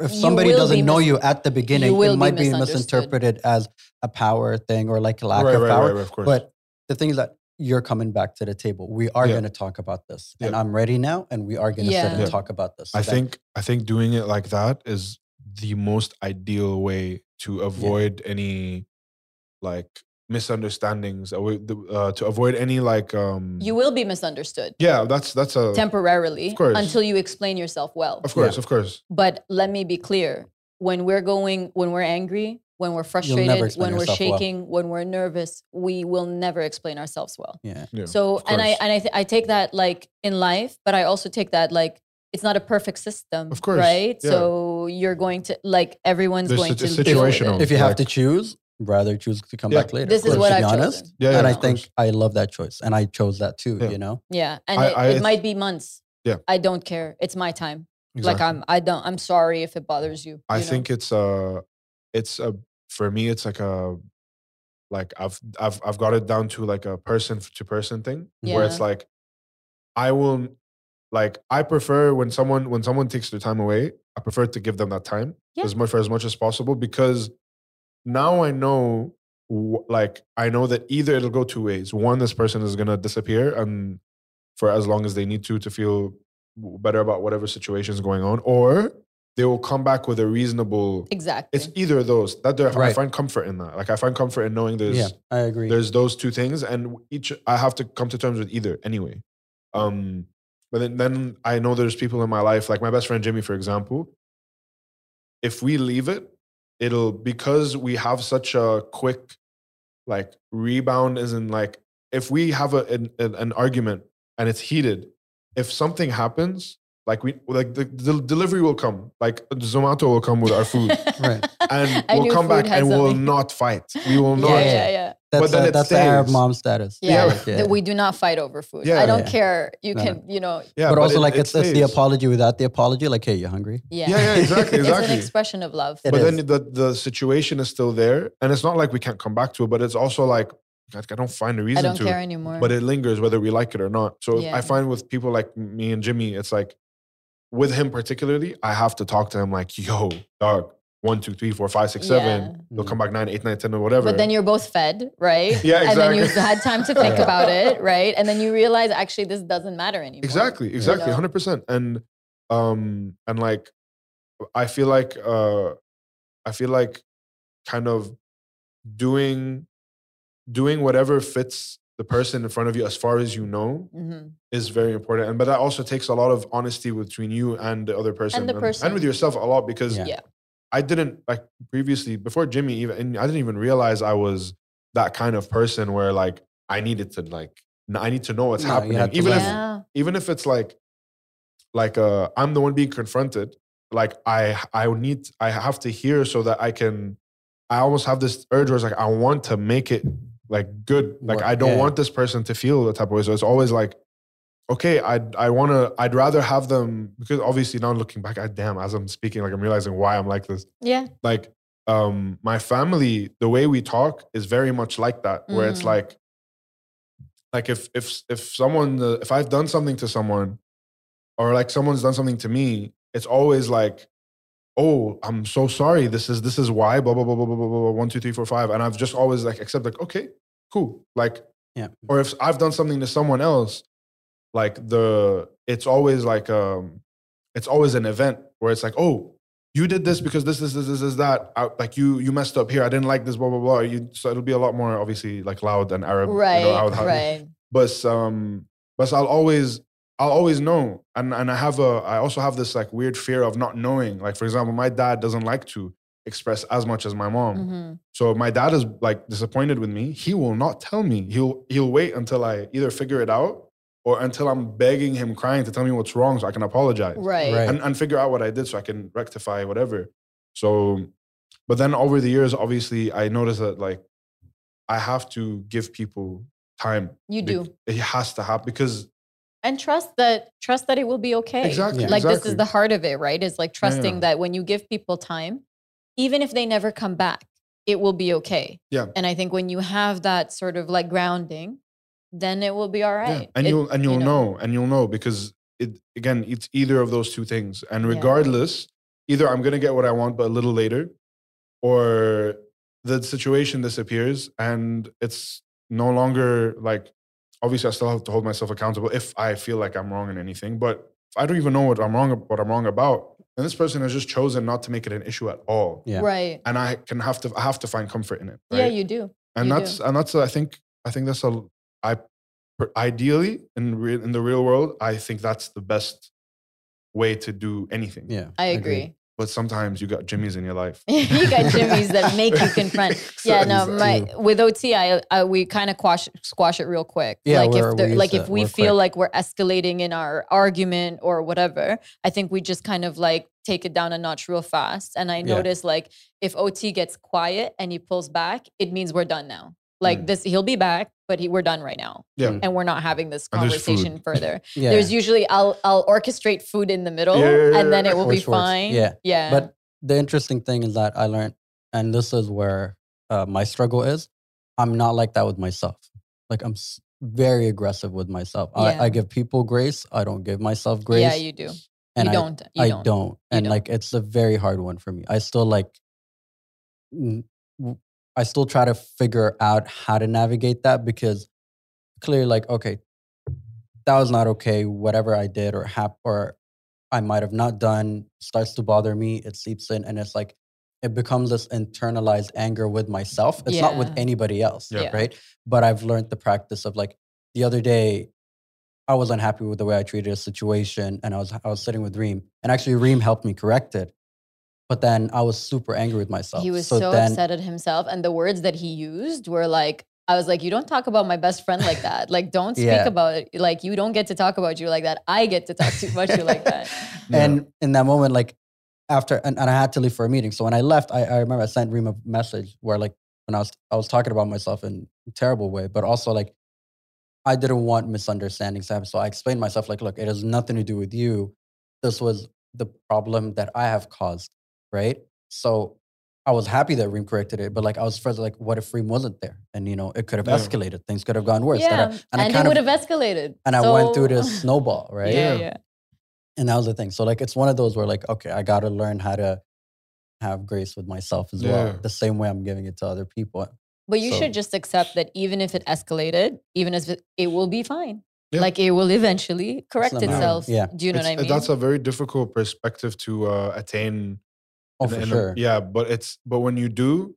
if somebody doesn't know mis- you at the beginning, it might be misunderstood. misinterpreted as a power thing or like a lack right, of right, power. right, right, of course. But the thing is that you're coming back to the table. We are Yeah. going to talk about this, and I'm ready now, and we are going to sit and Yeah. talk about this. I That- think I think doing it like that is the most ideal way to avoid any like misunderstandings. avoid Uh, to avoid any like um you will be misunderstood yeah that's that's a temporarily Of course. until you explain yourself well. of course of course But let me be clear when we're going, when we're angry, when we're frustrated, when we're yourself well. shaking, when we're nervous, we will never explain ourselves well. yeah. yeah So, and I and I th- I take that like in life, but I also take that like it's not a perfect system, Of course, right? yeah. So you're going to like everyone's There's going sit- to deal situational. If you have to choose, rather choose to come Yeah. back later. This is to what I've honest. chosen. yeah, yeah and I think. I love that choice, and I chose that too. Yeah. You know, Yeah, and I- it, I- it might be months. Yeah. I don't care. It's my time. Exactly. Like I'm, I don't. I'm sorry if it bothers you. I you know? think it's uh it's a for me it's like a like I've I've I've got it down to like a person to person thing where it's like I will like I prefer when someone when someone takes their time away I prefer to give them that time Yeah. as much for as much as possible because now I know like I know that either it'll go two ways one this person is gonna disappear and for as long as they need to to feel better about whatever situation is going on or they will come back with a reasonable exactly. it's either of those that there, I find comfort in that like I find comfort in knowing there's yeah, I agree. there's those two things and each I have to come to terms with either anyway um but then, then I know there's people in my life like my best friend Jimmy for example if we leave it it'll because we have such a quick like rebound isn't like if we have a, an, an, an argument and it's heated if something happens like we like the, the delivery will come like zomato will come with our food (laughs) Right. and (laughs) I we'll knew come food back had and we'll something. not fight we will not yeah, Yeah, yeah, yeah. That's then a, it that's the Arab mom status. Yeah, Like, that we do not fight over food. Yeah. I don't Yeah. care. You No, can, you know, yeah but, also it- like it it's, it's the stays. apology without the apology. Like, hey, you're hungry? yeah. yeah yeah exactly (laughs) It's exactly an expression of love. It but is. then the, the situation is still there and it's not like we can't come back to it but it's also like God, I don't find a I reason don't to care anymore. but it lingers whether we like it or not so Yeah. I find with people like me and Jimmy it's like with him particularly I have to talk to him like yo dog one two three four five six seven Yeah. they'll come back nine eight nine ten or whatever but then you're both fed, right? (laughs) Yeah, exactly. And then you've had time to think Yeah. about it, (laughs) right? And then you realize actually this doesn't matter anymore. exactly you exactly know? 100% and um and like i feel like uh i feel like kind of doing doing whatever fits the person in front of you as far as you know Mhm. is very important and but that also takes a lot of honesty between you and the other person the person. and with yourself a lot because Yeah. Yeah. i didn't like previously before jimmy even and i didn't even realize i was that kind of person where like i needed to like i need to know what's No, happening even if. Yeah. even if it's like like uh I'm the one being confronted. Like I I need I have to hear so that I can I almost have this urge where it's like I want to make it like good. Like Work, I don't yeah. want this person to feel the type of way. So it's always like, okay, I I want to. I'd rather have them because obviously now looking back, I damn as I'm speaking, like I'm realizing why I'm like this. Yeah. Like um my family, the way we talk is very much like that, where it's Mm. like, like if if if someone uh, if I've done something to someone, or like someone's done something to me, it's always like oh, I'm so sorry. This is this is why blah blah blah blah blah blah blah one two three four five, and I've just always like accept like okay, cool, like Yeah. Or if I've done something to someone else, like the it's always like um, it's always an event where it's like oh, you did this because this this this this is that I, like you you messed up here. I didn't like this blah blah blah. You so it'll be a lot more obviously like loud and Arab, you know, Right. I would have- right. but um but I'll always I'll always know and and I have a I also have this like weird fear of not knowing like for example my dad doesn't like to express as much as my mom Mhm. so my dad is like disappointed with me he will not tell me he'll he'll wait until I either figure it out or until I'm begging him crying to tell me what's wrong so I can apologize Right. Right. and, and figure out what I did so I can rectify whatever. So, but then over the years, obviously, I noticed that like I have to give people time. You do. It has to happen because And trust that trust that it will be okay. Exactly, Yeah. Like this is the heart of it, right? Is like trusting yeah. that when you give people time, even if they never come back, it will be okay. Yeah. And I think when you have that sort of like grounding, then it will be all right. Yeah, and It- you'll and you you'll know. and you'll know because it again it's either of those two things. And Yeah. regardless, either I'm gonna get what I want but a little later, or the situation disappears and it's no longer like obviously I still have to hold myself accountable if I feel like I'm wrong in anything. But I don't even know what I'm wrong what I'm wrong about, then this person has just chosen not to make it an issue at all. Yeah. Right. And I can have to I have to find comfort in it. Yeah, you do. and You that's and that's I think I think that's a I per- ideally in real in the real world I think that's the best way to do anything. Yeah. I agree. But sometimes you got jimmies in your life. (laughs) you got jimmies that make you confront. (laughs) Yeah, no, my with OT, I, I we kind of squash squash it real quick. Yeah, like we're- if there, we like if we feel quick. like we're escalating in our argument or whatever, I think we just kind of like take it down a notch real fast. And I Yeah. notice like if OT gets quiet and he pulls back, it means we're done now. Like Mm. this, he'll be back, but he, we're done right now, Yeah. and we're not having this And there's food. conversation further. (laughs) Yeah. There's usually I'll I'll orchestrate food in the middle, Yeah, yeah, and then it will be Which works. fine. Yeah. yeah. But the interesting thing is that I learned, and this is where uh, my struggle is. I'm not like that with myself. Like I'm s- very aggressive with myself. Yeah. I, I give people grace. I don't give myself grace. yeah, you do. and you I, don't. You I don't. don't. And don't. like it's a very hard one for me. I still like n- w- I still try to figure out how to navigate that because clearly like okay, that was not okay whatever I did or hap or I might have not done starts to bother me, it seeps in and it's like it becomes this internalized anger with myself. It's not with anybody else, Yeah. Yeah. right? But I've learned the practice of like the other day I was unhappy with the way I treated a situation, and I was I was sitting with Reem, and actually Reem helped me correct it. But then I was super angry with myself. He was so, then, upset at himself, and the words that he used were like, "I was like, you don't talk about my best friend like that. Like, don't speak Yeah. about it. Like, you don't get to talk about you like that. I get to talk to much you like (laughs) that." And in that moment, like after, and, and I had to leave for a meeting. So when I left, I, I remember I sent Reem a message where like when I was I was talking about myself in a terrible way, but also like I didn't want misunderstandings to happen. So I explained myself like, look, it has nothing to do with you. This was the problem that I have caused, right? So I was happy that Reem corrected it, but like I was first like, what if Reem wasn't there? And you know, it could have Yeah. escalated. Things could have gone worse. yeah, That I- and, and I it kind would of have escalated. and I went through So- this snowball, (laughs) right? Yeah, Yeah. yeah. And that was the thing. So like it's one of those where like, okay, I gotta learn how to have grace with myself as Yeah. well. The same way I'm giving it to other people. But you So- should just accept that even if it escalated, even as it, it will be fine. Yeah. Like it will eventually correct not itself. Yeah. Do you know It's- what I mean? That's a very difficult perspective to uh, attain. Oh, in- for in a- sure. yeah, but it's but when you do,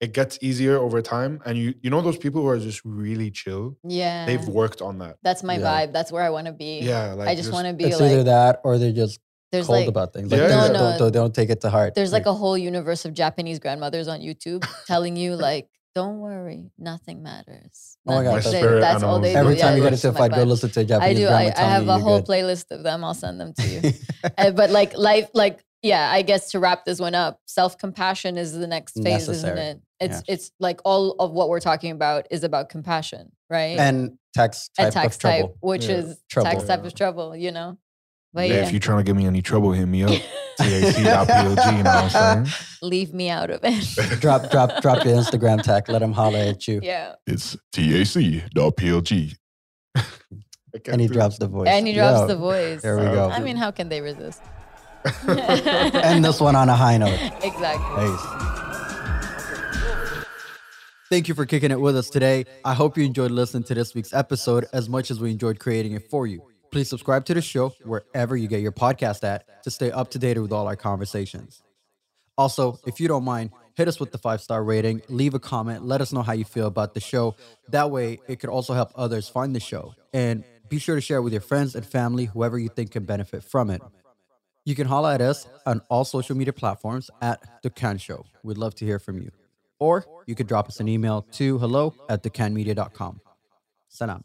it gets easier over time. And you you know those people who are just really chill. yeah. They've worked on that. That's my Yeah. vibe. That's where I want to be. Yeah, like I just want to be It's like either that or they're just there's cold like about things. Like Yeah, they, yeah. just No, don't, no. don't- don't take it to heart. there's like a whole universe of Japanese grandmothers on YouTube telling you like don't worry, nothing matters. Oh my God, Nothing- that's- they- Spirit that's all animals. they do. Every Yeah, time you get into a fight, go listen to a I Japanese do. grandma I, do. I telling have a whole good. playlist of them. I'll send them to you. Uh, (laughs) but like life, like yeah, I guess to wrap this one up, self compassion is the next phase, Necessary. isn't it? It's it's like all of what we're talking about is about compassion, right? and Tac's a type Tac's of trouble. type, which Yeah. is Trouble. Tac's type of trouble, you know. But Yeah, yeah, if you're trying to give me any trouble, hit me up. (laughs) TAC.PLG, you know what I'm saying? (laughs) leave me out of it. (laughs) drop, drop, drop your Instagram tag. Let them holler at you. yeah, It's TAC.PLG. And he drops the voice. and he drops Yo, the voice. There we go. I mean, how can they resist? End this one on a high note. exactly. Peace. Thank you for kicking it with us today. I hope you enjoyed listening to this week's episode as much as we enjoyed creating it for you. Please subscribe to the show wherever you get your podcast at to stay up to date with all our conversations. Also, if you don't mind, hit us with the five star rating, leave a comment, let us know how you feel about the show. That way, it could also help others find the show. And be sure to share it with your friends and family, whoever you think can benefit from it. You can holla at us on all social media platforms at Dukkan Show. We'd love to hear from you. Or you could drop us an email to hello at dukkanmedia.com. Salam.